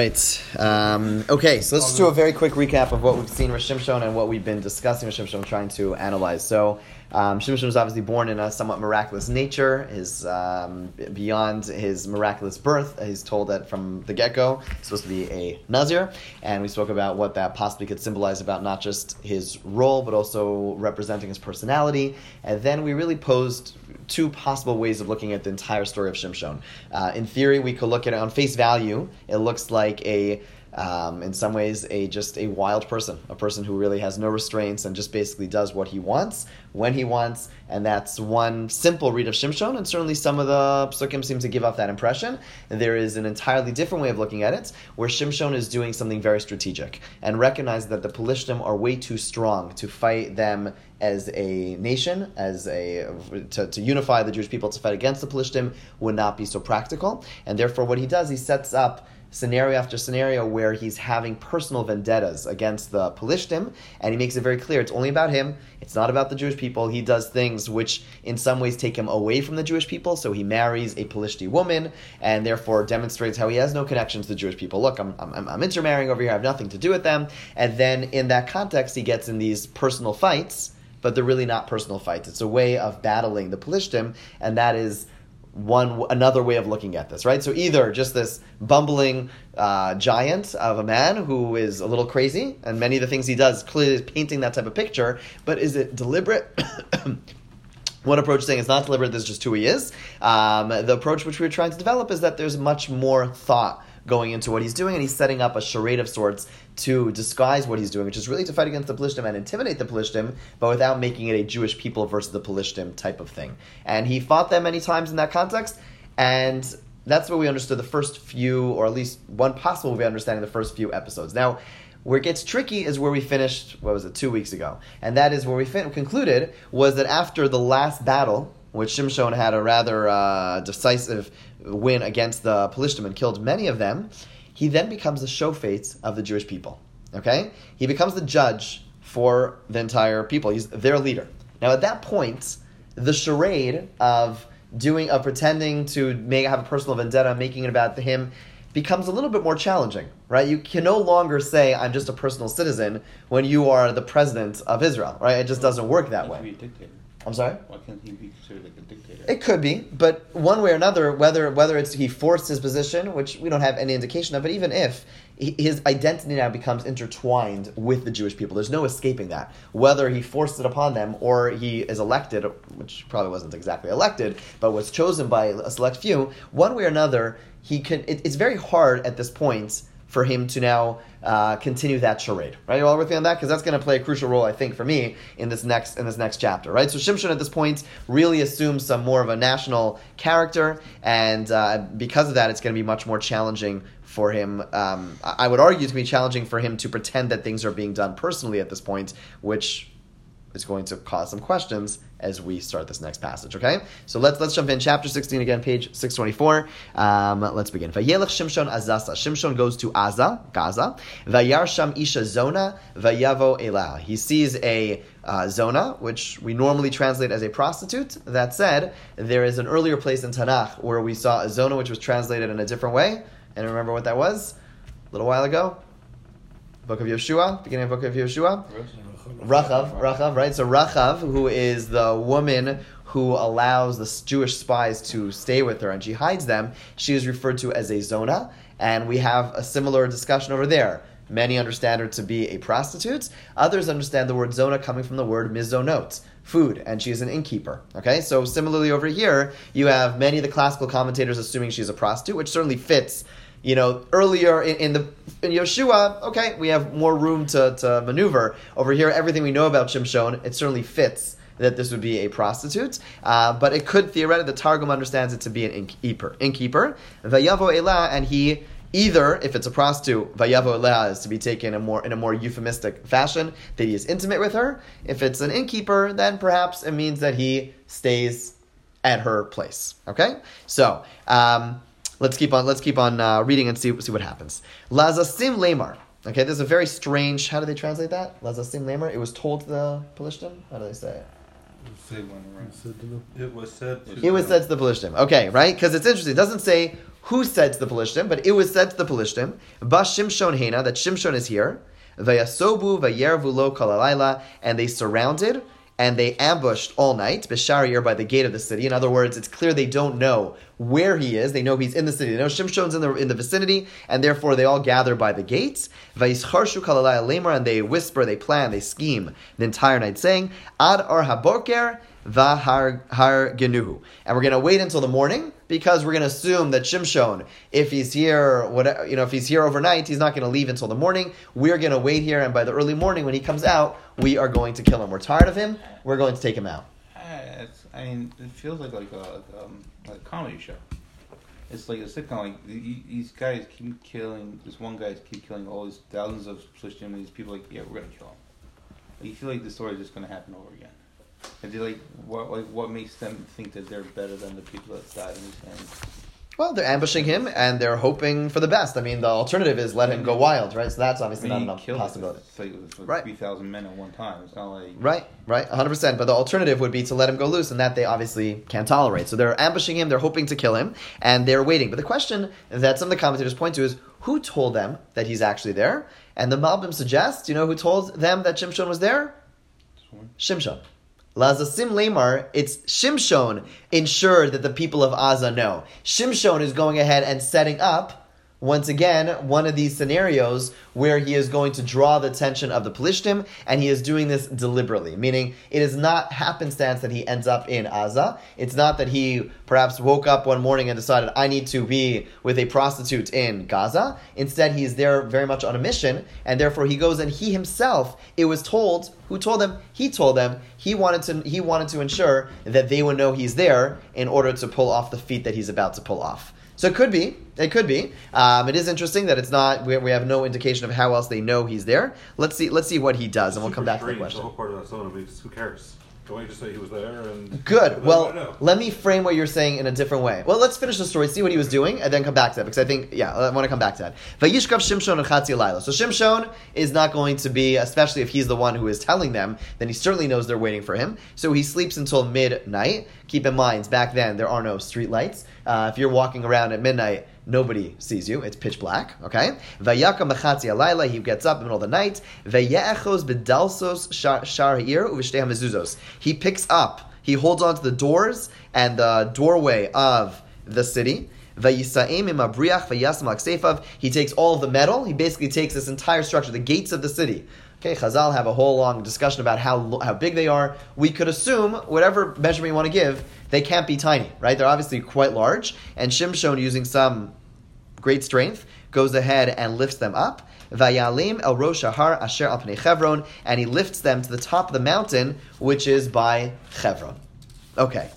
Right. Um, okay, so let's just do a very quick recap of what we've seen with Shimshon and what we've been discussing with Shimshon, trying to analyze. So, um, Shimshon was obviously born in a somewhat miraculous nature. His um, beyond his miraculous birth, he's told that from the get go, he's supposed to be a Nazir, and we spoke about what that possibly could symbolize about not just his role, but also representing his personality. And then we really posed two possible ways of looking at the entire story of Shimshon. Uh, in theory, we could look at it on face value. It looks like a um, in some ways a just a wild person, a person who really has no restraints and just basically does what he wants when he wants, and that's one simple read of Shimshon, and certainly some of the psukim seem to give off that impression. And there is an entirely different way of looking at it, where Shimshon is doing something very strategic and recognize that the Pelishtim are way too strong to fight them as a nation, as a to, to unify the Jewish people to fight against the Pelishtim would not be so practical, and therefore what he does, he sets up scenario after scenario where he's having personal vendettas against the Pelishtim, and he makes it very clear it's only about him. It's not about the Jewish people. He does things which, in some ways, take him away from the Jewish people. So he marries a Pelishti woman, and therefore demonstrates how he has no connection to the Jewish people. Look, I'm, I'm, I'm intermarrying over here. I have nothing to do with them. And then in that context, he gets in these personal fights. But they're really not personal fights. It's a way of battling the Pelishtim, and that is one another way of looking at this, right? So either just this bumbling uh, giant of a man who is a little crazy, and many of the things he does clearly is painting that type of picture, but is it deliberate? One approach saying it's not deliberate, this is just who he is. Um, the approach which we're trying to develop is that there's much more thought going into what he's doing, and he's setting up a charade of sorts to disguise what he's doing, which is really to fight against the Pelishtim and intimidate the Pelishtim, but without making it a Jewish people versus the Pelishtim type of thing. And he fought them many times in that context, and that's what we understood the first few, or at least one possible way of understanding the first few episodes. Now, where it gets tricky is where we finished, what was it, two weeks ago. And that is where we fin- concluded was that after the last battle, which Shimshon had a rather uh, decisive win against the Pelishtim and killed many of them, he then becomes the shofet of the Jewish people. Okay? He becomes the judge for the entire people. He's their leader. Now, at that point, the charade of doing, of pretending to make, have a personal vendetta, making it about him, becomes a little bit more challenging, right? You can no longer say, I'm just a personal citizen when you are the president of Israel, right? It just doesn't work that way. I'm sorry. Why can't he be considered like a dictator? It could be, but one way or another, whether whether it's he forced his position, which we don't have any indication of, but even if his identity now becomes intertwined with the Jewish people, there's no escaping that. Whether he forced it upon them or he is elected, which probably wasn't exactly elected, but was chosen by a select few, one way or another, he can. It, it's very hard at this point for him to now uh, continue that charade. Right, you all with me on that? Because that's going to play a crucial role, I think, for me in this next in this next chapter. Right, so Shimshon at this point really assumes some more of a national character, and uh, because of that, it's going to be much more challenging for him. Um, I would argue to be challenging for him to pretend that things are being done personally at this point, which is going to cause some questions as we start this next passage. Okay, so let's let's jump in. Chapter sixteen again, page six twenty four. Um, let's begin. Vayelech Shimshon Azasa. Shimshon goes to Aza, Gaza. Vayar Sham Isha Zona. Vayavo Elah. He sees a uh, zona, which we normally translate as a prostitute. That said, there is an earlier place in Tanakh where we saw a zona which was translated in a different way. And remember what that was? A little while ago? Book of Yehoshua, beginning of Book of Yehoshua. Rachav, Rachav, right? So Rachav, who is the woman who allows the Jewish spies to stay with her and she hides them, she is referred to as a zona, and we have a similar discussion over there. Many understand her to be a prostitute. Others understand the word zona coming from the word mizonot, food, and she is an innkeeper. Okay, so similarly over here, you have many of the classical commentators assuming she's a prostitute, which certainly fits you know, earlier in, in, the in Yehoshua, okay, we have more room to, to maneuver. Over here, everything we know about Shimshon, it certainly fits that this would be a prostitute, uh, but it could theoretically, the Targum understands it to be an innkeeper. Innkeeper, Vayavo Elah, and he either, if it's a prostitute, Vayavo Elah is to be taken in a more in a more euphemistic fashion that he is intimate with her. If it's an innkeeper, then perhaps it means that he stays at her place. Okay, so. Um, Let's keep on. Let's keep on uh, reading and see see what happens. Lazasim lemar. Okay, this is a very strange. How do they translate that? Lazasim lemar. It was told to the Pelishtim. How do they say it? Say one. It was said. To It was said to the Pelishtim. Okay, right? Because it's interesting. It doesn't say who said to the Pelishtim, but it was said to the Pelishtim. Bas Shimshon Hena, that Shimshon is here. Vayasobu vayervu lo kalalayla, and they surrounded and they ambushed all night, Bisharir by the gate of the city. In other words, it's clear they don't know where he is. They know he's in the city. They know Shimshon's in the in the vicinity, and therefore they all gather by the gates. And they whisper, they plan, they scheme the entire night, saying, Ad ar haboker vahar har genuhu. And we're going to wait until the morning because we're going to assume that Shimshon, if he's here, whatever, you know, if he's here overnight, he's not going to leave until the morning. We're going to wait here, and by the early morning when he comes out, we are going to kill him. We're tired of him. We're going to take him out. I mean, it feels like like a, um, like a comedy show. It's like a sitcom. Like these guys keep killing. This one guy keep killing all these thousands of Philistines. These people like, yeah, we're gonna kill him. Like, you feel like the story is just gonna happen over again. And they like what like what makes them think that they're better than the people that died in his hands? Well, they're ambushing him and they're hoping for the best. I mean, the alternative is let him go wild, right? So that's I obviously mean, not a possibility. It's like, it's like Right. three thousand men at one time. It's not like Right, right, 100%. But the alternative would be to let him go loose, and that they obviously can't tolerate. So they're ambushing him, they're hoping to kill him, and they're waiting. But the question that some of the commentators point to is who told them that he's actually there? And the Malbim suggests, you know who told them that Shimshon was there? Shimshon. Lazasim Lamar, it's Shimshon ensured that the people of Aza know. Shimshon is going ahead and setting up, once again, one of these scenarios where he is going to draw the attention of the Pelishtim, and he is doing this deliberately. Meaning, it is not happenstance that he ends up in Aza. It's not that he perhaps woke up one morning and decided, I need to be with a prostitute in Gaza. Instead, he is there very much on a mission, and therefore he goes and he himself, it was told, who told them? He told them he wanted to he wanted to ensure that they would know he's there in order to pull off the feat that he's about to pull off. So it could be, it could be. Um, it is interesting that it's not. We, we have no indication of how else they know he's there. Let's see. Let's see what he does, and we'll come back to the question. The whole part of that song, because who cares? Don't you just say he was there and Good. Well, let me frame what you're saying in a different way. Well, let's finish the story, see what he was doing, and then come back to that because I think, yeah, I want to come back to that. Vayishkav Shimshon and Chatzi Laila. So Shimshon is not going to be, especially if he's the one who is telling them, then he certainly knows they're waiting for him. So he sleeps until midnight. Keep in mind, back then there are no street lights. Uh, if you're walking around at midnight. Nobody sees you. It's pitch black. Okay. Vayakam mechatzi alayla. He gets up in the middle of the night. Vayeachos bedalsos shar shar ha'ir. He picks up. He holds onto the doors and the doorway of the city. He takes all of the metal. He basically takes this entire structure, the gates of the city. Okay, Chazal have a whole long discussion about how how big they are. We could assume whatever measurement you want to give, they can't be tiny, right? They're obviously quite large. And Shimshon, using some great strength, goes ahead and lifts them up. Vayalim el Asher Chevron, and he lifts them to the top of the mountain, which is by Chevron. Okay.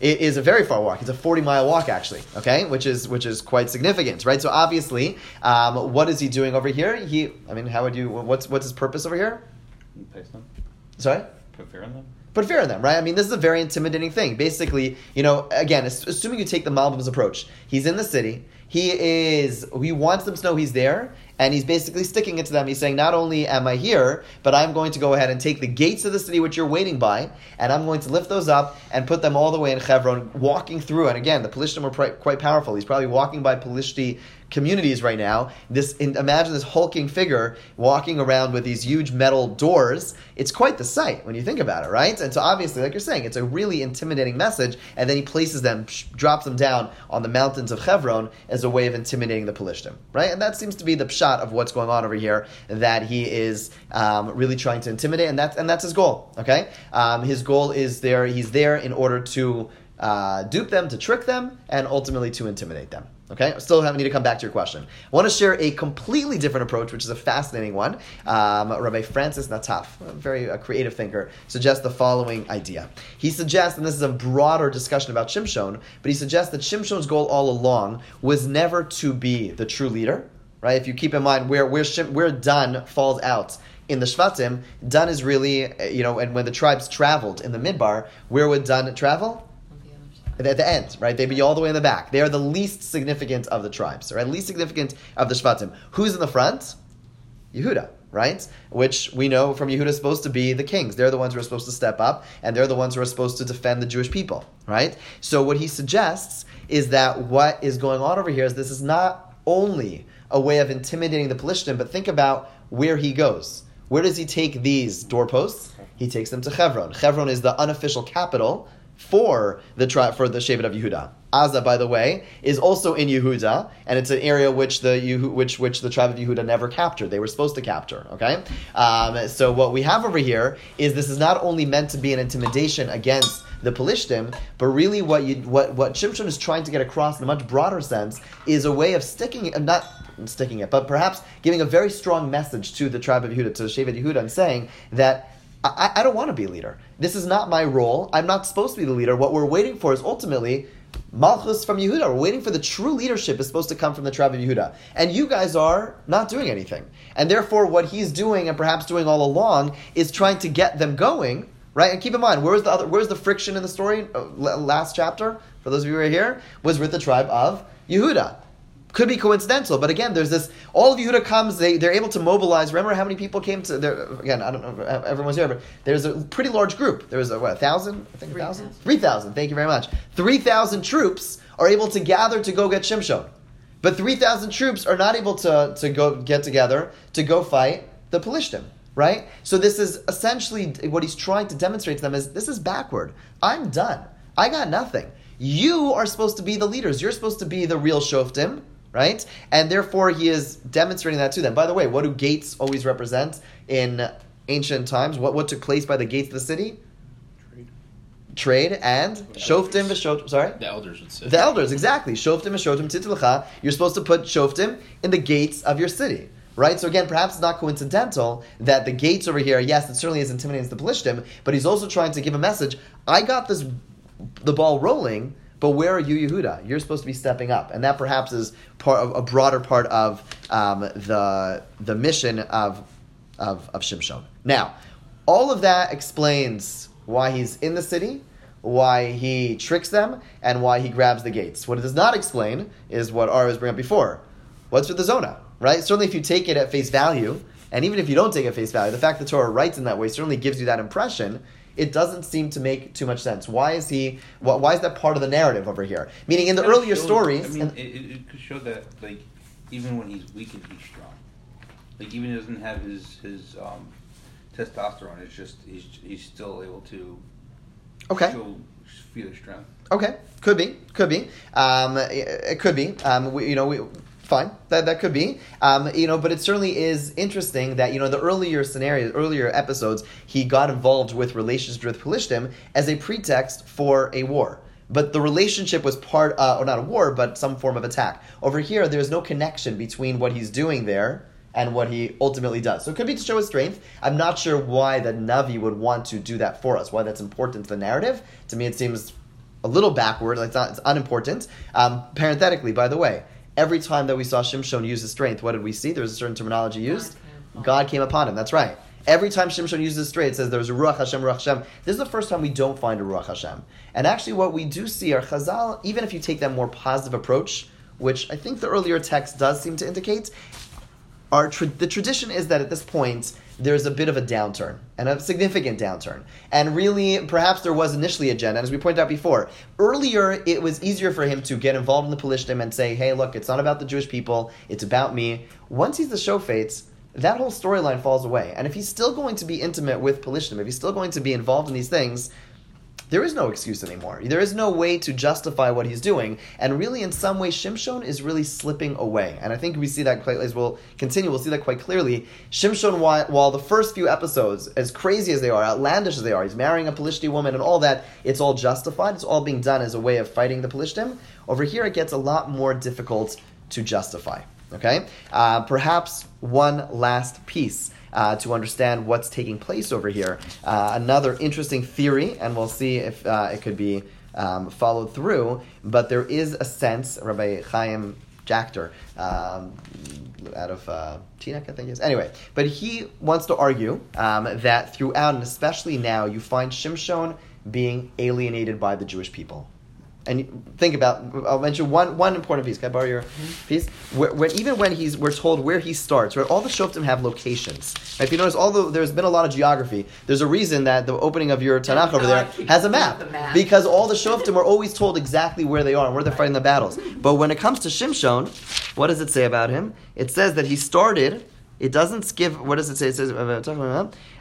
It is a very far walk. It's a forty mile walk, actually. Okay, which is which is quite significant, right? So obviously, um, what is he doing over here? He, I mean, how would you? What's what's his purpose over here? Place them, Sorry. put fear in them. Put fear in them, right? I mean, this is a very intimidating thing. Basically, you know, again, assuming you take the Malbim's approach, he's in the city. He is. He wants them to know he's there, and he's basically sticking it to them. He's saying, not only am I here, but I'm going to go ahead and take the gates of the city which you're waiting by, and I'm going to lift those up and put them all the way in Hebron, walking through. And again, the Pelishtim were pri- quite powerful. He's probably walking by Pelishti communities right now. This in, imagine this hulking figure walking around with these huge metal doors. It's quite the sight when you think about it, right? And so obviously, like you're saying, it's a really intimidating message. And then he places them, drops them down on the mountains of Hebron as a way of intimidating the Pelishtim, right? And that seems to be the shot of what's going on over here. That he is um, really trying to intimidate, and that's and that's his goal. Okay, um, his goal is there. He's there in order to uh, dupe them, to trick them, and ultimately to intimidate them. Okay, I still have, need to come back to your question. I want to share a completely different approach, which is a fascinating one. Um, Rabbi Francis Nataf, a very uh, creative thinker, suggests the following idea. He suggests, and this is a broader discussion about Shimshon, but he suggests that Shimshon's goal all along was never to be the true leader. Right? If you keep in mind where where Shim, where Dan falls out in the Shvatim, Dan is really you know, and when the tribes traveled in the Midbar, where would Dan travel? At the end, right? They'd be all the way in the back. They are the least significant of the tribes, right? Least significant of the Shvatim. Who's in the front? Yehuda, right? Which we know from Yehuda is supposed to be the kings. They're the ones who are supposed to step up, and they're the ones who are supposed to defend the Jewish people, right? So what he suggests is that what is going on over here is this is not only a way of intimidating the Pelishtim, but think about where he goes. Where does he take these doorposts? He takes them to Hebron. Hebron is the unofficial capital for the tri- for the Shevet of Yehuda. Aza, by the way, is also in Yehuda, and it's an area which the which which the tribe of Yehuda never captured. They were supposed to capture. Okay, um, so what we have over here is this is not only meant to be an intimidation against the Pelishtim, but really what you what what Shimshon is trying to get across in a much broader sense is a way of sticking it, not sticking it, but perhaps giving a very strong message to the tribe of Yehuda, to the Shevet Yehuda, and saying that I, I don't want to be a leader. This is not my role. I'm not supposed to be the leader. What we're waiting for is ultimately Malchus from Yehuda. We're waiting for the true leadership is supposed to come from the tribe of Yehuda. And you guys are not doing anything. And therefore, what he's doing, and perhaps doing all along, is trying to get them going, right? And keep in mind, where's the other, where's the friction in the story? Uh, last chapter, for those of you who are here, was with the tribe of Yehuda could be coincidental, but again, there's this. All of Yehuda comes; they they're able to mobilize. Remember how many people came to there? Again, I don't know. If everyone's here, but there's a pretty large group. There was a what, a thousand? I think a thousand. Three thousand. Thank you very much. Three thousand troops are able to gather to go get Shimshon, but three thousand troops are not able to to go get together to go fight the Pelishtim. Right? So this is essentially what he's trying to demonstrate to them is this is backward. I'm done. I got nothing. You are supposed to be the leaders. You're supposed to be the real shoftim right? And therefore, he is demonstrating that to them. By the way, what do gates always represent in ancient times? What, what took place by the gates of the city? Trade. Trade and shoftim v'shoftim. Sorry, The elders would say. the elders exactly. Shoftim v'shoftim titlecha. You're supposed to put shoftim in the gates of your city. Right, so again, perhaps it's not coincidental that the gates over here, yes, it certainly is intimidating to the Pelishtim, but he's also trying to give a message. I got this, the ball rolling, but where are you, Yehuda? You're supposed to be stepping up, and that perhaps is part of a broader part of um, the the mission of, of of Shimshon. Now, all of that explains why he's in the city, why he tricks them, and why he grabs the gates. What it does not explain is what Ara was bringing up before. What's with the zona, right? Certainly, if you take it at face value, and even if you don't take it at face value, the fact that Torah writes in that way certainly gives you that impression it doesn't seem to make too much sense. Why is he? Why is that part of the narrative over here? Meaning, in the earlier stories, I mean, it, it, could show that like even when he's weak, and he's strong. Like even he doesn't have his his um, testosterone. It's just he's he's still able to okay, show feel strength. okay, could be, could be, um, it, it could be. Um, we, you know, we, fine, that that could be. Um, you know, but it certainly is interesting that you know the earlier scenarios, earlier episodes, he got involved with relationships with Pelishtim as a pretext for a war. But the relationship was part, uh, or not a war, but some form of attack. Over here, there's no connection between what he's doing there and what he ultimately does. So it could be to show his strength. I'm not sure why the Navi would want to do that for us, why that's important to the narrative. To me, it seems a little backward, it's, not, it's unimportant. Um, parenthetically, by the way, every time that we saw Shimshon use his strength, what did we see? There was a certain terminology used. God came upon him. That's right. Every time Shimshon uses his strength, it says there's a Ruach Hashem, Ruach Hashem. This is the first time we don't find a Ruach Hashem. And actually, what we do see are Chazal, even if you take that more positive approach, which I think the earlier text does seem to indicate, our tra- the tradition is that at this point there's a bit of a downturn and a significant downturn. And really, perhaps there was initially a agenda. And as we pointed out before, earlier it was easier for him to get involved in the Pelishtim and say, hey, look, it's not about the Jewish people, it's about me. Once he's the Shofetz, that whole storyline falls away. And if he's still going to be intimate with Pelishtim, if he's still going to be involved in these things, there is no excuse anymore. There is no way to justify what he's doing. And really, in some way, Shimshon is really slipping away. And I think we see that quite, as we'll continue, we'll see that quite clearly. Shimshon, while, while the first few episodes, as crazy as they are, outlandish as they are, he's marrying a Pelishti woman and all that, it's all justified. It's all being done as a way of fighting the Pelishtim. Over here, it gets a lot more difficult to justify. Okay? Uh, perhaps one last piece uh, to understand what's taking place over here. Uh, another interesting theory, and we'll see if uh, it could be um, followed through, but there is a sense, Rabbi Chaim Jachter, um, out of uh, I think it is. Anyway, but he wants to argue um, that throughout, and especially now, you find Shimshon being alienated by the Jewish people. And think about. I'll mention one one important piece. Can I borrow your mm-hmm. piece? Where, even when he's we're told where he starts, where all the shoftim have locations. Right? If you notice, although there's been a lot of geography, there's a reason that the opening of your Tanakh over there has a map, The map. because all the shoftim are always told exactly where they are and where they're fighting the battles. But when it comes to Shimshon, what does it say about him? It says that he started. It doesn't give. What does it say? It says.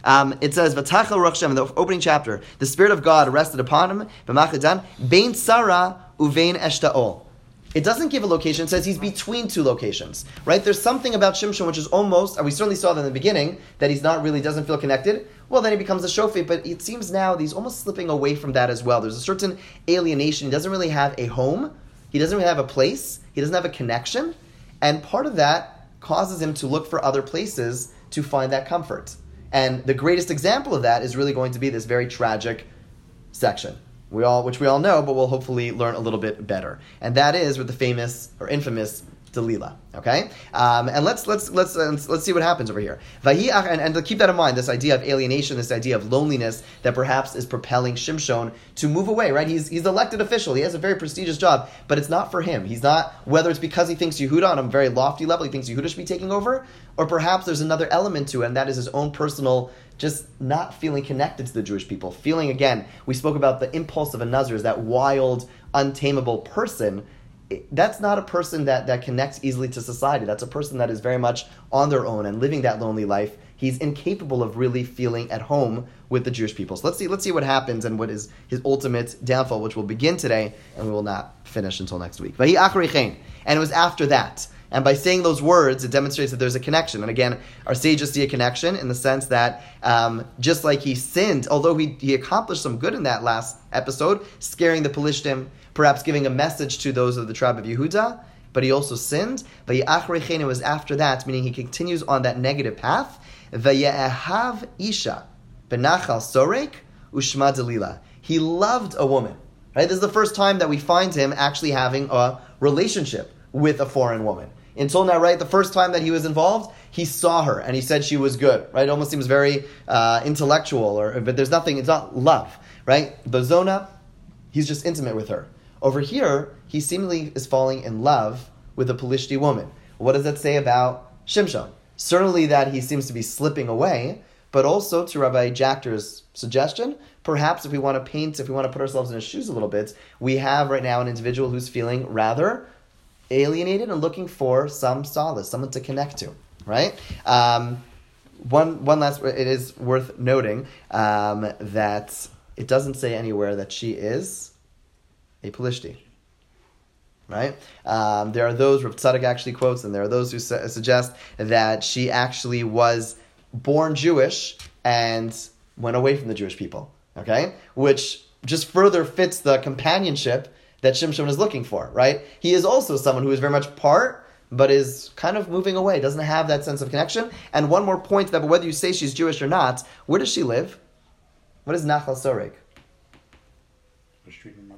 Um, it says Vatachel Ruach the opening chapter. The Spirit of God rested upon him. B'machadan bein Tzorah uvein eshtaol. It doesn't give a location. It says he's between two locations, right? There's something about Shimshon which is almost, and we certainly saw that in the beginning, that he's not really doesn't feel connected. Well, then he becomes a shofet, but it seems now that he's almost slipping away from that as well. There's a certain alienation. He doesn't really have a home. He doesn't really have a place. He doesn't have a connection, and part of that causes him to look for other places to find that comfort. And the greatest example of that is really going to be this very tragic section. We all, which we all know, but we'll hopefully learn a little bit better. And that is with the famous or infamous Delilah. Okay, um, and let's let's let's uh, let's see what happens over here. And, and keep that in mind, this idea of alienation, this idea of loneliness that perhaps is propelling Shimshon to move away. Right? He's he's elected official. He has a very prestigious job, but it's not for him. He's not whether it's because he thinks Yehuda on a very lofty level, he thinks Yehuda should be taking over, or perhaps there's another element to it, and that is his own personal just not feeling connected to the Jewish people. Feeling again, we spoke about the impulse of a Nazir, is that wild, untamable person. That's not a person that, that connects easily to society. That's a person that is very much on their own and living that lonely life. He's incapable of really feeling at home with the Jewish people. So let's see, let's see what happens and what is his ultimate downfall, which will begin today and we will not finish until next week. And it was after that. And by saying those words, it demonstrates that there's a connection. And again, our sages see a connection in the sense that um, just like he sinned, although he, he accomplished some good in that last episode, scaring the Pelishtim, perhaps giving a message to those of the tribe of Yehuda, but he also sinned. But it was after that, meaning he continues on that negative path. Vayehav isha benachal sorek ushma delila. He loved a woman. Right? This is the first time that we find him actually having a relationship with a foreign woman. Until now, right, the first time that he was involved, he saw her and he said she was good. Right? It almost seems very uh, intellectual, or but there's nothing. It's not love, right? Bazona, he's just intimate with her. Over here, he seemingly is falling in love with a Pelishti woman. What does that say about Shimshon? Certainly that he seems to be slipping away, but also to Rabbi Jachter's suggestion, perhaps if we want to paint, if we want to put ourselves in his shoes a little bit, we have right now an individual who's feeling rather alienated and looking for some solace, someone to connect to, right? Um, one, one last, it is worth noting um, that it doesn't say anywhere that she is a Pelishti. Right? Um, there are those, Rav Tzadok actually quotes, and there are those who su- suggest that she actually was born Jewish and went away from the Jewish people. Okay? Which just further fits the companionship that Shimshon is looking for, right? He is also someone who is very much part, but is kind of moving away, doesn't have that sense of connection. And one more point that whether you say she's Jewish or not, where does she live? What is Nachal Sorek? In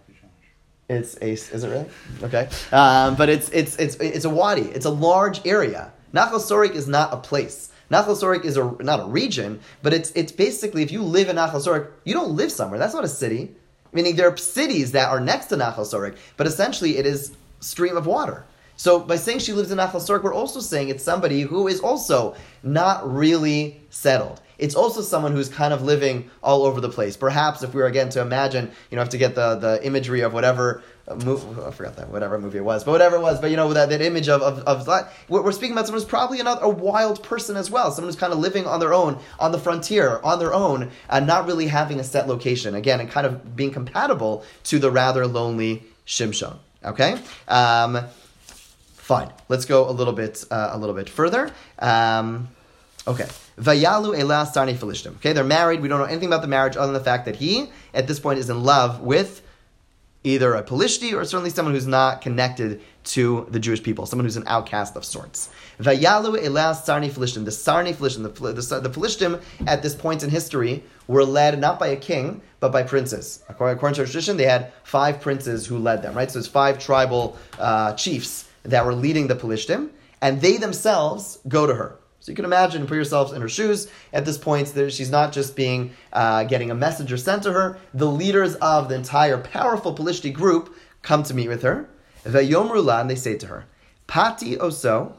It's a is it really okay? Um, but it's it's it's it's a wadi. It's a large area. Nachal Sorek is not a place. Nachal Sorek is a not a region, but it's it's basically if you live in Nachal Sorek, you don't live somewhere. That's not a city. Meaning there are cities that are next to Nachal Sorek, but essentially it is stream of water. So by saying she lives in Nachal Sorek, we're also saying it's somebody who is also not really settled. It's also someone who's kind of living all over the place. Perhaps if we were again to imagine, you know, have to get the, the imagery of whatever movie, I forgot that, whatever movie it was, but whatever it was, but you know, that, that image of, of, of that, we're, we're speaking about someone who's probably another, a wild person as well. Someone who's kind of living on their own, on the frontier, on their own, and not really having a set location. Again, and kind of being compatible to the rather lonely Shimshon. Okay? Um, Fine. Let's go a little bit uh, a little bit further. Um, okay. Vayalu elah sarni filishtim. Okay, they're married. We don't know anything about the marriage other than the fact that he, at this point, is in love with either a Pelishti or certainly someone who's not connected to the Jewish people, someone who's an outcast of sorts. Vayalu elah sarni filishtim. The sarni filishtim, the, the, the at this point in history were led not by a king, but by princes. According, according to tradition, they had five princes who led them, right? So it's five tribal uh, chiefs that were leading the Pelishtim, and they themselves go to her. You can imagine, put yourselves in her shoes. At this point, she's not just being uh, getting a messenger sent to her. The leaders of the entire powerful Pelishti group come to meet with her. Vayomru la, and they say to her, Pati oso,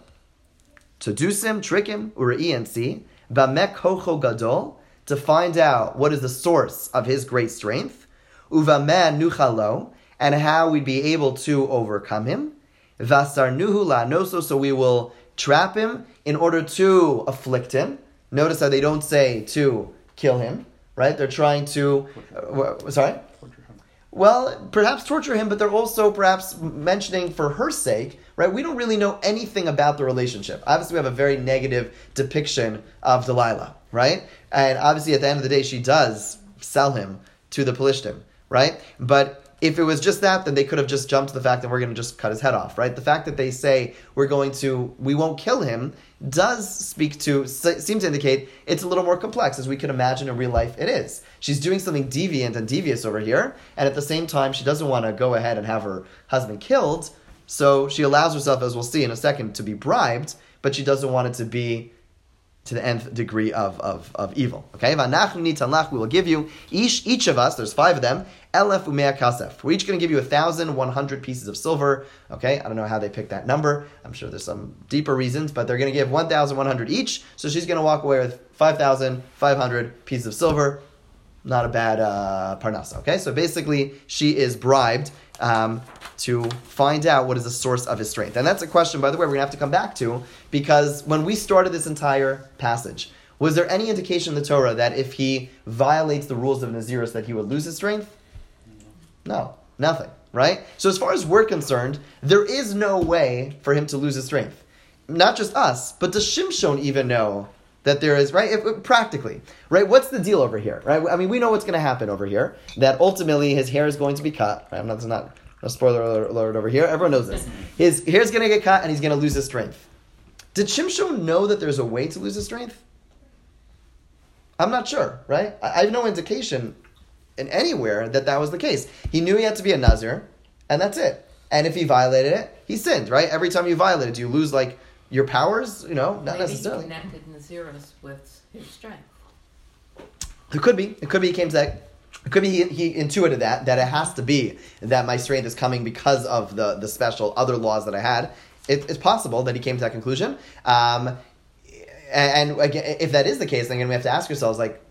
uri and see, bamek hocho gadol, to find out what is the source of his great strength, uvaman nuchalo, and how we'd be able to overcome him, vasar nuhu la noso, so we will trap him in order to afflict him. Notice how they don't say to kill him, right? They're trying to, uh, sorry? Well, perhaps torture him, but they're also perhaps mentioning for her sake, right? We don't really know anything about the relationship. Obviously, we have a very negative depiction of Delilah, right? And obviously, at the end of the day, she does sell him to the Pelishtim, right? But if it was just that, then they could have just jumped to the fact that we're going to just cut his head off, right? The fact that they say we're going to, we won't kill him, does speak to, seems to indicate it's a little more complex, as we can imagine in real life it is. She's doing something deviant and devious over here, and at the same time, she doesn't want to go ahead and have her husband killed, so she allows herself, as we'll see in a second, to be bribed, but she doesn't want it to be to the nth degree of, of, of evil. Okay, we will give you each each of us. There's five of them. Elef umea kasef. We're each going to give you a thousand one hundred pieces of silver. Okay, I don't know how they picked that number. I'm sure there's some deeper reasons, but they're going to give one thousand one hundred each. So she's going to walk away with five thousand five hundred pieces of silver. Not a bad uh, parnasa. Okay, so basically she is bribed. Um, to find out what is the source of his strength. And that's a question, by the way, we're to have to come back to because when we started this entire passage, was there any indication in the Torah that if he violates the rules of Nazirus that he would lose his strength? No, nothing, right? So as far as we're concerned, there is no way for him to lose his strength. Not just us, but does Shimshon even know that there is, right? If, practically, right? What's the deal over here, right? I mean, we know what's going to happen over here, that ultimately his hair is going to be cut, right? I'm not, not a spoiler alert, over here. Everyone knows this. His hair's going to get cut and he's going to lose his strength. Did Shimshon know that there's a way to lose his strength? I'm not sure, right? I, I have no indication in anywhere that that was the case. He knew he had to be a Nazir, and that's it. And if he violated it, he sinned, right? Every time you violate it, you lose like your powers? You know, not Maybe necessarily. he connected Naziris with his strength. It could be. It could be he came to that. It could be he, he intuited that that it has to be that my strength is coming because of the the special other laws that I had. It, it's possible that he came to that conclusion. Um, and, and again, if that is the case, then again, we have to ask ourselves like,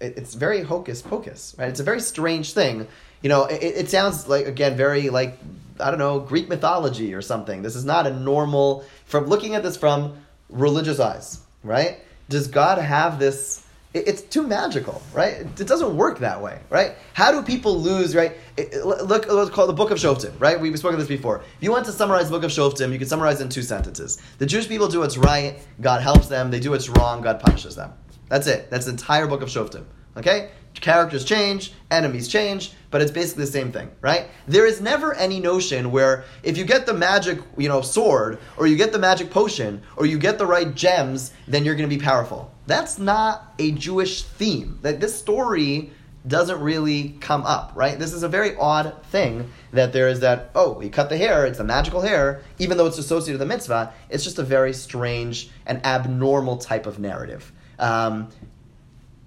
it's very hocus pocus, right? It's a very strange thing. You know, it, it sounds like again very like I don't know Greek mythology or something. This is not a normal. From looking at this from religious eyes, right? Does God have this? it- It's too magical, right? It it doesn't work that way, right? How do people lose, right? It- Look, let's call the Book of Shoftim, right? We've spoken this before. If you want to summarize the Book of Shoftim, you can summarize in two sentences. The Jewish people do what's right, God helps them. They do what's wrong, God punishes them. That's it. That's the entire Book of Shoftim. Okay? Characters change, enemies change, but it's basically the same thing, right? There is never any notion where if you get the magic, you know, sword, or you get the magic potion, or you get the right gems, then you're going to be powerful. That's not a Jewish theme. That this story doesn't really come up, right? This is a very odd thing that there is that, oh, he cut the hair, it's a magical hair, even though it's associated with the mitzvah, it's just a very strange and abnormal type of narrative. Um,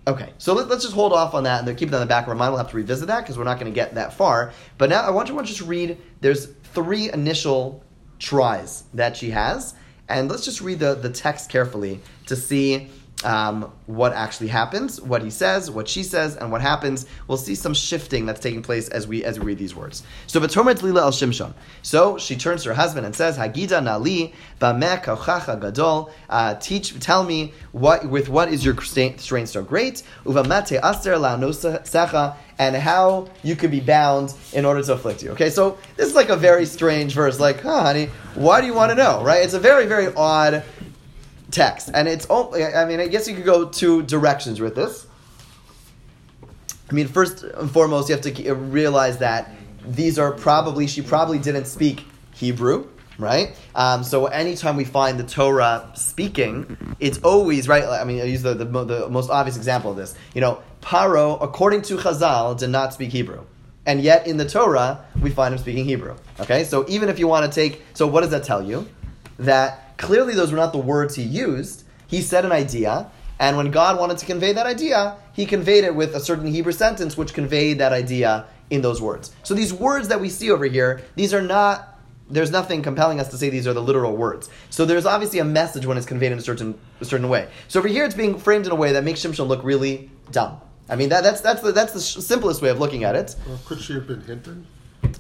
Okay, so let, us just hold off on that and keep it on the back of our mind. We'll have to revisit that because we're not going to get that far. But now I want you to just read. There's three initial tries that she has, and let's just read the, the text carefully to see um, what actually happens, what he says, what she says, and what happens. We'll see some shifting that's taking place as we as we read these words. So V'tomer Lila El Shimshon. So she turns to her husband and says, Hagida Nali Kochacha Gadol. Uh, teach, tell me what with what is your strength so great? Uvamate Aser La'nosecha. And how you could be bound in order to afflict you. Okay, so this is like a very strange verse. Like, huh, honey, why do you want to know? Right? It's a very, very odd text, and it's only. I mean, I guess you could go two directions with this. I mean, first and foremost, you have to realize that these are probably she probably didn't speak Hebrew, right? Um, so anytime we find the Torah speaking, it's always right. I mean, I use the, the, the most obvious example of this. You know, Paro, according to Chazal, did not speak Hebrew. And yet in the Torah, we find him speaking Hebrew. Okay, so even if you want to take, so what does that tell you? That clearly those were not the words he used. He said an idea, and when God wanted to convey that idea, he conveyed it with a certain Hebrew sentence which conveyed that idea in those words. So these words that we see over here, these are not. There's nothing compelling us to say these are the literal words. So there's obviously a message when it's conveyed in a certain a certain way. So over here, it's being framed in a way that makes Shimshon look really dumb. I mean, that, that's that's the that's the sh- simplest way of looking at it. Well, could she have been hinting?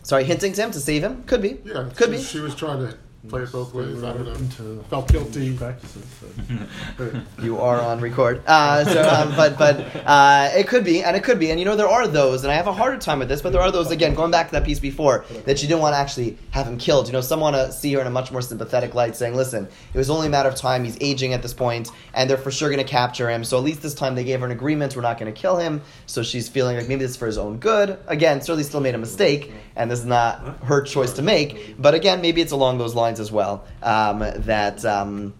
Sorry, hinting to him to save him could be. Yeah, could she, be. She was trying to play it both ways. I don't know. Felt guilty. You are on record. Uh, so, um, but but uh, it could be, and it could be, and you know there are those, and I have a harder time with this, but there are those again. Going back to that piece before, that you didn't want to actually have him killed. You know, some want to see her in a much more sympathetic light, saying, "Listen, it was only a matter of time. He's aging at this point, and they're for sure going to capture him. So at least this time they gave her an agreement. We're not going to kill him. So she's feeling like maybe this is for his own good. Again, certainly still made a mistake, and this is not her choice to make. But again, maybe it's along those lines as well. Um, that. Um,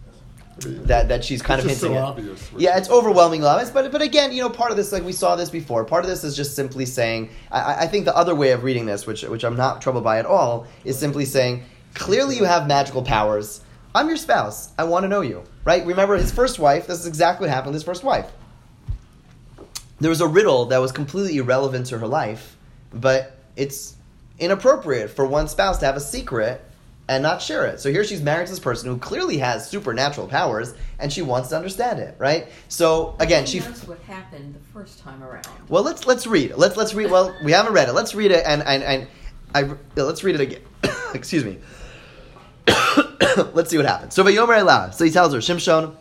that, that she's kind It's of hinting so at. obvious. Yeah, it's overwhelming obvious, but but again, you know, part of this, like we saw this before, part of this is just simply saying. I, I think the other way of reading this, which which I'm not troubled by at all, is simply saying, clearly you have magical powers. I'm your spouse. I want to know you. Right? Remember his first wife. This is exactly what happened with his first wife. There was a riddle that was completely irrelevant to her life, but it's inappropriate for one spouse to have a secret and not share it. So here she's married to this person who clearly has supernatural powers, and she wants to understand it, right? So again, she. knows what happened the first time around. Well, let's let's read. Let's let's read. Well, we haven't read it. Let's read it, and and and I let's read it again. Excuse me. let's see what happens. So Vayomer Elah. So he tells her, Shimshon,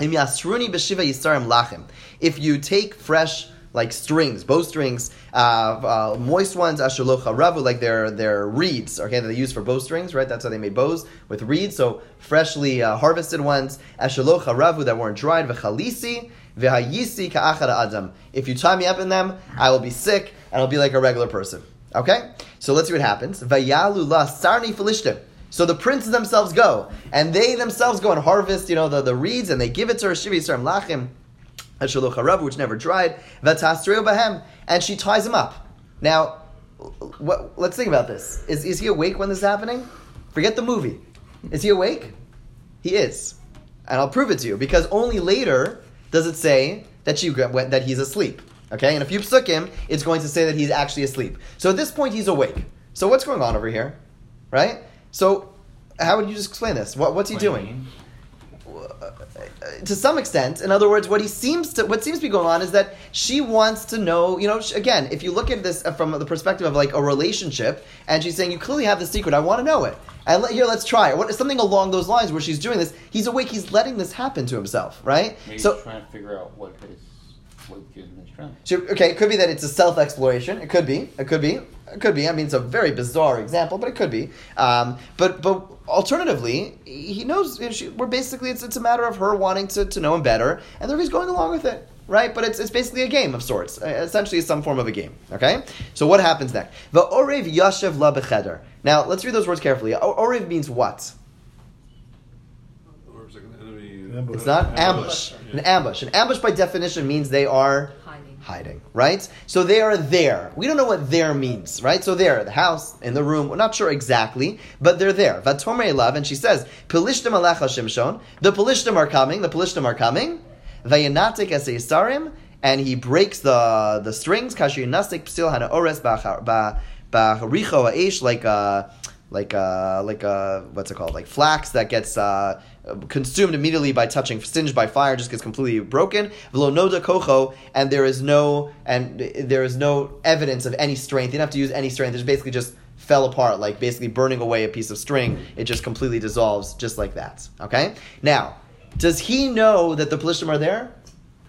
Im yasruni b'shiva yisarim lachim. If you take fresh like strings, bow strings, uh, uh, moist ones, ashalocha ravu, like they're, they're reeds, okay, that they use for bow strings, right? That's how they made bows with reeds. So freshly uh, harvested ones, ashalocha ravu that weren't dried, v'chalisi, v'hayisi ka'achara adam. If you tie me up in them, I will be sick and I'll be like a regular person. Okay? So let's see what happens. Vayalu la sarni philishtim. So the princes themselves go, and they themselves go and harvest, you know, the, the reeds, and they give it to her, Yisrael Lachim, Shaloch Harav, which never dried, Vatasreu Bahem, and she ties him up. Now, what, let's think about this. Is, is he awake when this is happening? Forget the movie. Is he awake? He is. And I'll prove it to you, because only later does it say that, she, that he's asleep. Okay? In a few psukim, it's going to say that he's actually asleep. So at this point, he's awake. So what's going on over here? Right? So, how would you just explain this? What, what's he What doing? Mean? to some extent, in other words, what he seems to, what seems to be going on is that she wants to know, you know, sh- again, if you look at this uh, from the perspective of like a relationship, and she's saying, you clearly have the secret, I want to know it. And let, here, let's try it. What, something along those lines where she's doing this, he's awake, he's letting this happen to himself, right? Maybe so, trying to figure out what his what gives him strength. so, okay, it could be that it's a self exploration. It could be. It could be. It could be. I mean, it's a very bizarre example, but it could be. Um, but but alternatively, he knows. You know, she, we're basically it's, it's a matter of her wanting to, to know him better, and therefore he's going along with it, right? But it's, it's basically a game of sorts. Uh, essentially, it's some form of a game. Okay. So what happens next? The orev yashev la becheder. Now let's read those words carefully. O- Orev means what? Or is it an enemy? Ambush. It's not ambush. An ambush. An ambush by definition means they are Hiding. right? So they are there. We don't know what there means, right? So they're the house, in the room. We're not sure exactly, but they're there. Vatomer Elav, and she says, Pelishtim alecha Shimshon. The Pelishtim are coming. The Pelishtim are coming. Vayanatik es Yisarim, and he breaks the the strings. Kasher Yinastik psil hana ores ha'esh like a like a like a what's it called like flax that gets uh, consumed immediately by touching singed by fire just gets completely broken V'lo noda kocho and there is no and there is no evidence of any strength you don't have to use any strength it's basically just fell apart like basically burning away a piece of string it just completely dissolves just like that okay now does he know that the Pelishtim are there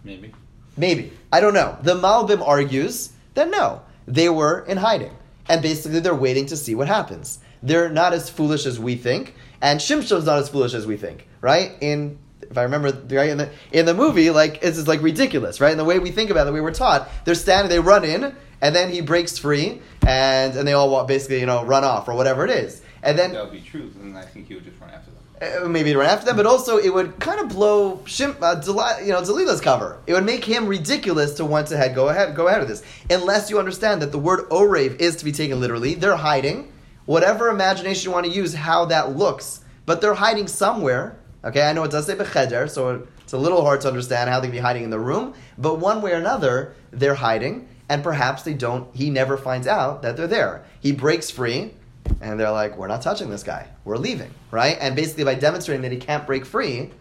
Maybe. Maybe. I don't know. The Malbim argues that no, they were in hiding. And basically they're waiting to see what happens. They're not as foolish as we think, and Shimshon's not as foolish as we think, right? In if I remember right in the in the movie, like it's just like ridiculous, right? And the way we think about it, the way we're taught, they're standing, they run in, and then he breaks free, and and they all wa- basically you know run off or whatever it is, and then that would be true, and I think he would just run after them. uh, maybe run after them, but also it would kind of blow Shim, uh, you know, Delila's cover. It would make him ridiculous to want to head go ahead go ahead of this, unless you understand that the word orev is to be taken literally. They're hiding. Whatever imagination you want to use, how that looks, but they're hiding somewhere. Okay, I know it does say becheder, so it's a little hard to understand how they can be hiding in the room, but one way or another, they're hiding. and perhaps they don't. He never finds out that they're there. He breaks free, and they're like, "We're not touching this guy. We're leaving." Right? And basically, by demonstrating that he can't break free,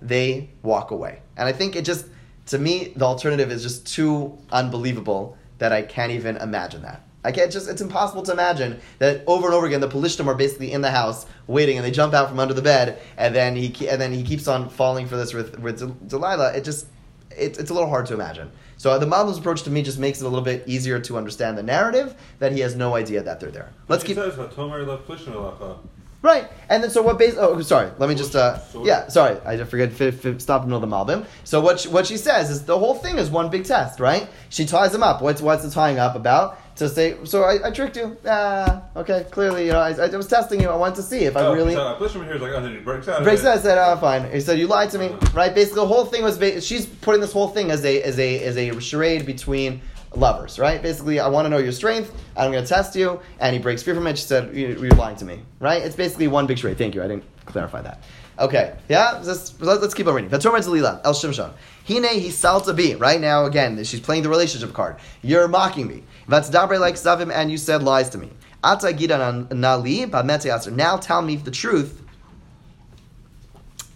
they walk away. And I think it just, to me, the alternative is just too unbelievable that I can't even imagine that. I can't just, it's impossible to imagine that over and over again the Pelishtim are basically in the house waiting and they jump out from under the bed and then he, and then he keeps on falling for this with, with Delilah. It just, it, it's a little hard to imagine. So the Malbim's approach to me just makes it a little bit easier to understand the narrative that he has no idea that they're there. Let's keep. says, "Vatomer left Plishtim elacha." Right, and then so what? Base? Oh, sorry. Let me just. Uh, yeah, sorry. I forget. F- f- stop middle of the Malbim. So what? She, what she says is the whole thing is one big test, right? She ties him up. What's what's the tying up about? To say, so I, I tricked you. Ah, okay. Clearly, you know, I, I was testing you. I wanted to see if I Oh, really. he's not- Plishtim here is like, oh, then he breaks out. Breaks out. I said, "Oh, fine." He said, "You lied to me." Right? Basically, the whole thing was. Ba- she's putting this whole thing as a as a as a charade between lovers. Right? Basically, I want to know your strength. I'm going to test you. And he breaks free from it. She said, "You- "You're lying to me." Right? It's basically one big charade. Thank you. I didn't clarify that. Okay. Yeah. Let's, let- let's keep on reading. Vatomer Zalila El Shimshon. Hine he salta bi. Right now, again, she's playing the relationship card. You're mocking me. Vatdabre like Zavim, and you said lies to me. Ata gidan nali bamete aser. Now tell me the truth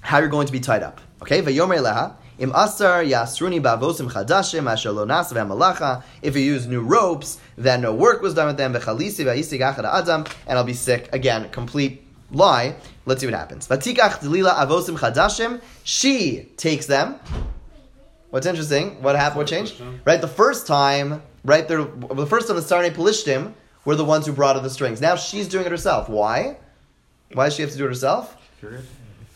how you're going to be tied up. Okay, Vayomer leha. Im asar yasruni bavosim chadashim asher lo nas v'hamalacha. If you use new ropes, then no work was done with them. V'chalisi v'yisig achad adam, and I'll be sick. Again, complete lie. Let's see what happens. Vatikach delila avosim chadashim. She takes them. What's interesting? What happened? What changed? Right, the first time, right, there, the first time the Sarne Pelishtim were the ones who brought her the strings. Now she's doing it herself. Why? Why does she have to do it herself? Curious.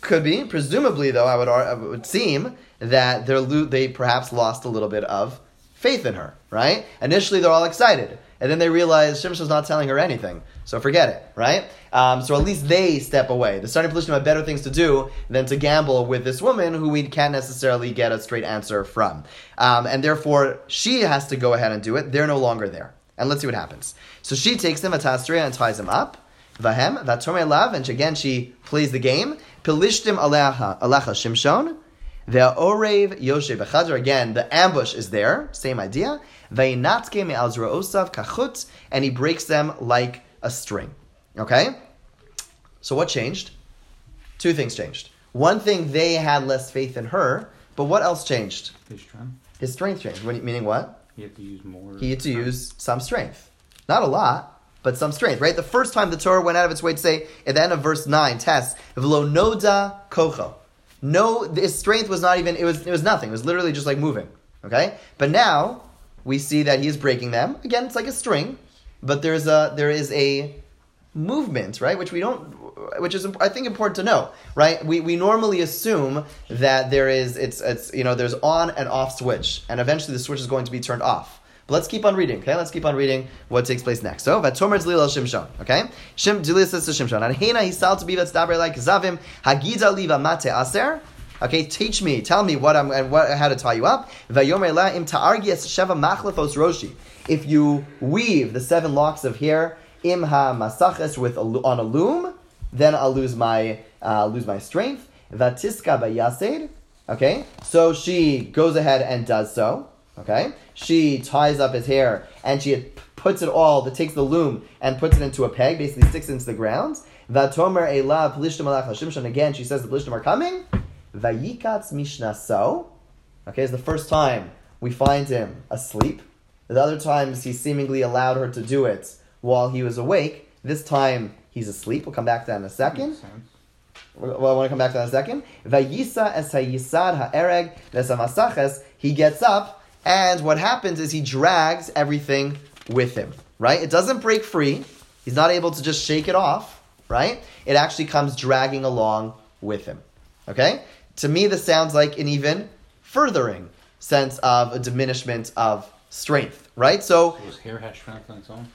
Could be. Presumably, though, I would, it would seem that they're they perhaps lost a little bit of faith in her, right? Initially, they're all excited. And then they realize Shimshon's not telling her anything. So forget it, right? Um, so at least they step away. The starting position have better things to do than to gamble with this woman who we can't necessarily get a straight answer from. Um, and therefore, she has to go ahead and do it. They're no longer there. And let's see what happens. So she takes him, Atasria, and ties him up. Vahem, Vatome Lav, and again she plays the game. Pilishtim Alecha, Alecha Shimshon. Ve'orev Yoshe Bechadr. Again, the ambush is there. Same idea. Ve'inatke me'al osav kachut. And he breaks them like a string. Okay? So what changed? Two things changed. One thing, they had less faith in her. But what else changed? His strength. His strength changed. What- Meaning what? He had to use more. he had to use some strength. Not a lot, but some strength, right? The first time the Torah went out of its way to say, at the end of verse 9, test, v'lo noda kocho. No, his strength was not even, it was, it was nothing. It was literally just like moving, okay? But now, we see that he is breaking them. Again, it's like a string, but there's a, there is a movement, right? Which we don't, which is I think important to know, right? We, we normally assume that there is it's it's you know there's on and off switch, and eventually the switch is going to be turned off. But let's keep on reading, okay? Let's keep on reading what takes place next. So, Vatomer Tzlil el Shimshon, okay? Shim Tzlil says to Shimshon, Adhena hisal to be daber like zavim hagida liva mate aser. Okay, teach me, tell me what I'm and what how to tie you up. If you weave the seven locks of hair im ha masaches with on a loom, then I'll lose my uh, lose my strength. Vatiska bayased. Okay, so she goes ahead and does so. Okay, she ties up his hair and she puts it all. That takes the loom and puts it into a peg, basically sticks it into the ground. Vatomer elav plishtim alach. Again, she says the plishtim are coming. Vayikatz mishnaso. Okay, it's the first time we find him asleep. The other times he seemingly allowed her to do it while he was awake. This time he's asleep. We'll come back to that in a second. Well, I want to come back to that in a second. Vayisa es hayisad ha'ereg vesamasaches. He gets up, and what happens is he drags everything with him. Right? It doesn't break free. He's not able to just shake it off. Right? It actually comes dragging along with him. Okay? To me, this sounds like an even furthering sense of a diminishment of strength. Right? So So his hair has strength on its own.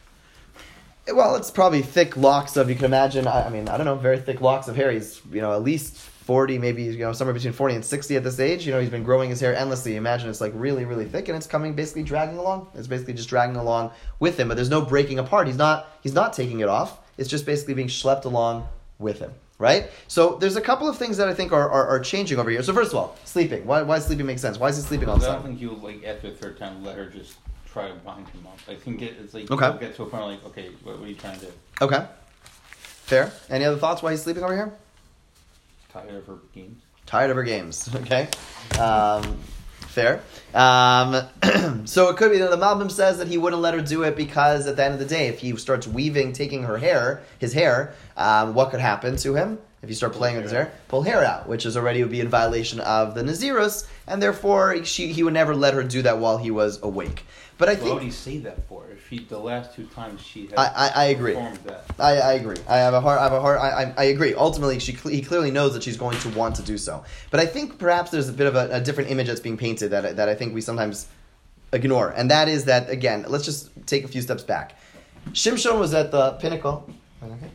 well, it's probably thick locks of you can imagine. I, I mean, I don't know, very thick locks of hair. He's you know at least forty, maybe you know somewhere between forty and sixty at this age. You know, he's been growing his hair endlessly. Imagine it's like really, really thick, and it's coming basically dragging along. It's basically just dragging along with him, but there's no breaking apart. He's not he's not taking it off. It's just basically being schlepped along with him. Right? So there's a couple of things that I think are, are, are changing over here. So first of all, sleeping. Why, why sleeping makes sense? Why is he sleeping all I the don't time? think you like after the third time let her just try to bind him up. I think get it's like Okay. you'll get to a point like, okay, what, what are you trying to do? Okay. Fair. Any other thoughts why he's sleeping over here? Tired of her games? Tired of her games. Okay. Um, fair. Um, so it could be that the Malbim says that he wouldn't let her do it because at the end of the day, if he starts weaving, taking her hair, his hair, um, what could happen to him? If you start playing with his hair, pull hair out, which is already would be in violation of the Nazirus, and therefore she, he would never let her do that while he was awake. But I think. Why would he say that for? If he the last two times she had I- I- I agree. performed that. I, I agree. I have a hard. I have a hard. I, I, I agree. Ultimately, she he clearly knows that she's going to want to do so. But I think perhaps there's a bit of a, a different image that's being painted that I- that I think we sometimes ignore, and that is that again. Let's just take a few steps back. Shimshon was at the pinnacle. Okay.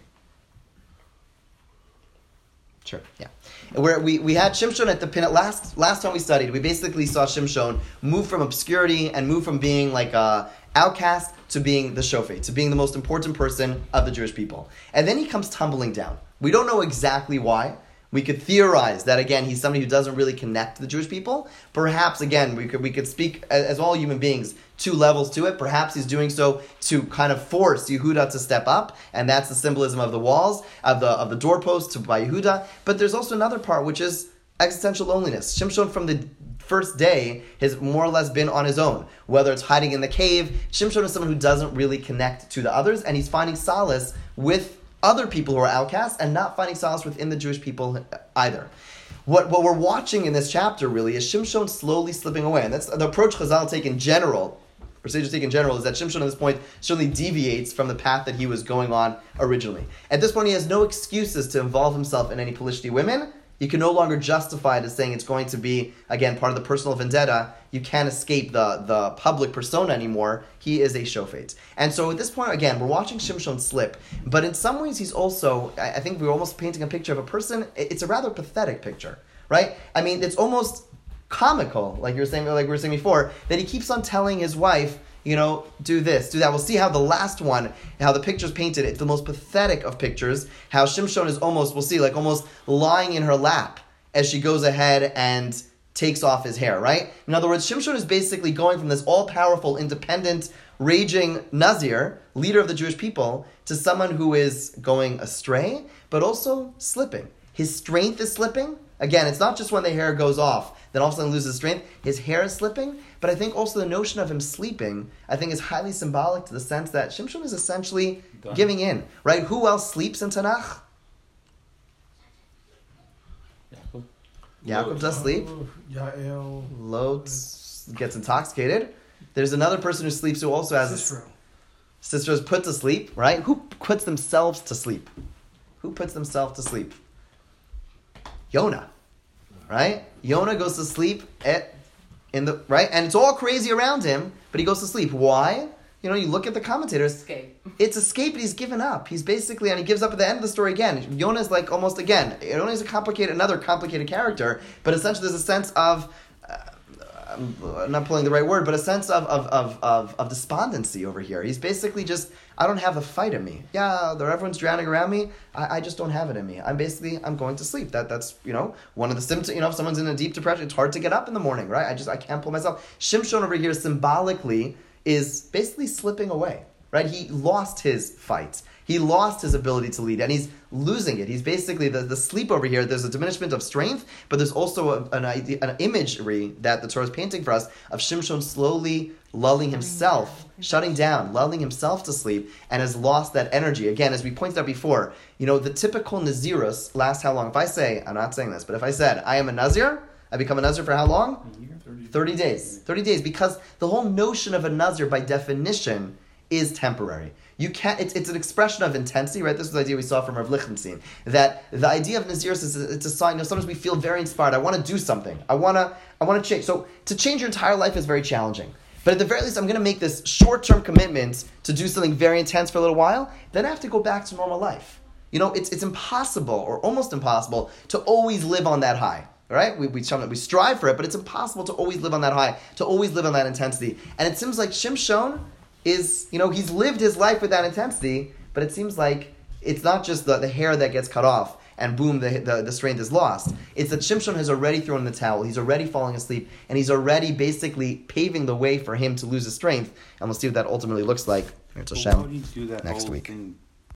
Sure. Yeah. Where we, we had Shimshon at the pin last last time we studied, we basically saw Shimshon move from obscurity and move from being like a outcast to being the shofet, to being the most important person of the Jewish people. And then he comes tumbling down. We don't know exactly why. We could theorize that again he's somebody who doesn't really connect to the Jewish people. Perhaps again we could we could speak as, as all human beings two levels to it. Perhaps he's doing so to kind of force Yehuda to step up, and that's the symbolism of the walls of the of the doorposts to by Yehuda. But there's also another part which is existential loneliness. Shimshon from the first day has more or less been on his own. Whether it's hiding in the cave, Shimshon is someone who doesn't really connect to the others, and he's finding solace with other people who are outcasts and not finding solace within the Jewish people either. What, what we're watching in this chapter really is Shimshon slowly slipping away. And that's the approach Chazal take in general, or sages take in general, is that Shimshon at this point certainly deviates from the path that he was going on originally. At this point, he has no excuses to involve himself in any Pelishti women. You can no longer justify it as saying it's going to be, again, part of the personal vendetta. You can't escape the, the public persona anymore. He is a shofet. And so at this point, again, we're watching Shimshon slip. But in some ways, he's also, I think we're almost painting a picture of a person. It's a rather pathetic picture, right? I mean, it's almost comical, like you were saying, like we were saying before, that he keeps on telling his wife, you know, do this, do that. We'll see how the last one, how the picture's painted. It's the most pathetic of pictures. How Shimshon is almost, we'll see, like almost lying in her lap as she goes ahead and takes off his hair, right? In other words, Shimshon is basically going from this all powerful, independent, raging Nazir, leader of the Jewish people, to someone who is going astray, but also slipping. His strength is slipping. Again, it's not just when the hair goes off, then all of a sudden loses strength. His hair is slipping, but I think also the notion of him sleeping, I think, is highly symbolic to the sense that Shimshon is essentially Done. giving in, right? Who else sleeps in Tanakh? Yaakov. Yaakov does sleep. Yael. Lot gets intoxicated. There's another person who sleeps who also has Sisera. Sisera's put to sleep, right? Who puts themselves to sleep? Who puts themselves to sleep? Yonah, right? Yonah goes to sleep at in the right, and it's all crazy around him, but he goes to sleep. Why? You know, you look at the commentators. Escape. It's escape, but he's given up. He's basically, and he gives up at the end of the story again. Yonah is like almost again. Yonah is a complicated, another complicated character, but essentially there's a sense of. I'm not pulling the right word, but a sense of, of, of, of, of despondency over here. He's basically just, I don't have the fight in me. Yeah, everyone's drowning around me. I, I just don't have it in me. I'm basically, I'm going to sleep. That That's, you know, one of the symptoms, you know, if someone's in a deep depression, it's hard to get up in the morning, right? I just, I can't pull myself. Shimshon over here symbolically is basically slipping away, right? He lost his fight. He lost his ability to lead, and he's losing it. He's basically the, the sleep over here. There's a diminishment of strength, but there's also a, an idea, an imagery that the Torah is painting for us of Shimshon slowly lulling himself, shutting down, lulling himself to sleep, and has lost that energy. Again, as we pointed out before, you know the typical Nazirus lasts how long? If I say, I'm not saying this, but if I said I am a Nazir, I become a Nazir for how long? 30 days. 30 days. Because the whole notion of a Nazir, by definition, is temporary. You can't, it's, it's an expression of intensity, right? This is the idea we saw from Rav Lichtenstein. That the idea of Nazirus is it's a sign, you know, sometimes we feel very inspired. I want to do something. I want to, I want to change. So to change your entire life is very challenging. But at the very least, I'm going to make this short-term commitment to do something very intense for a little while. Then I have to go back to normal life. You know, it's, it's impossible or almost impossible to always live on that high. right? we, we, we strive for it, but it's impossible to always live on that high, to always live on that intensity. And it seems like Shimshon is, you know, he's lived his life with that intensity, but it seems like it's not just the, the hair that gets cut off. and boom, the, the, the strength is lost. It's that Shimshon has already thrown the towel, he's already falling asleep, and he's already basically paving the way for him to lose his strength. And we'll see what that ultimately looks like. Here's But Hashem. why would he do that next week. thing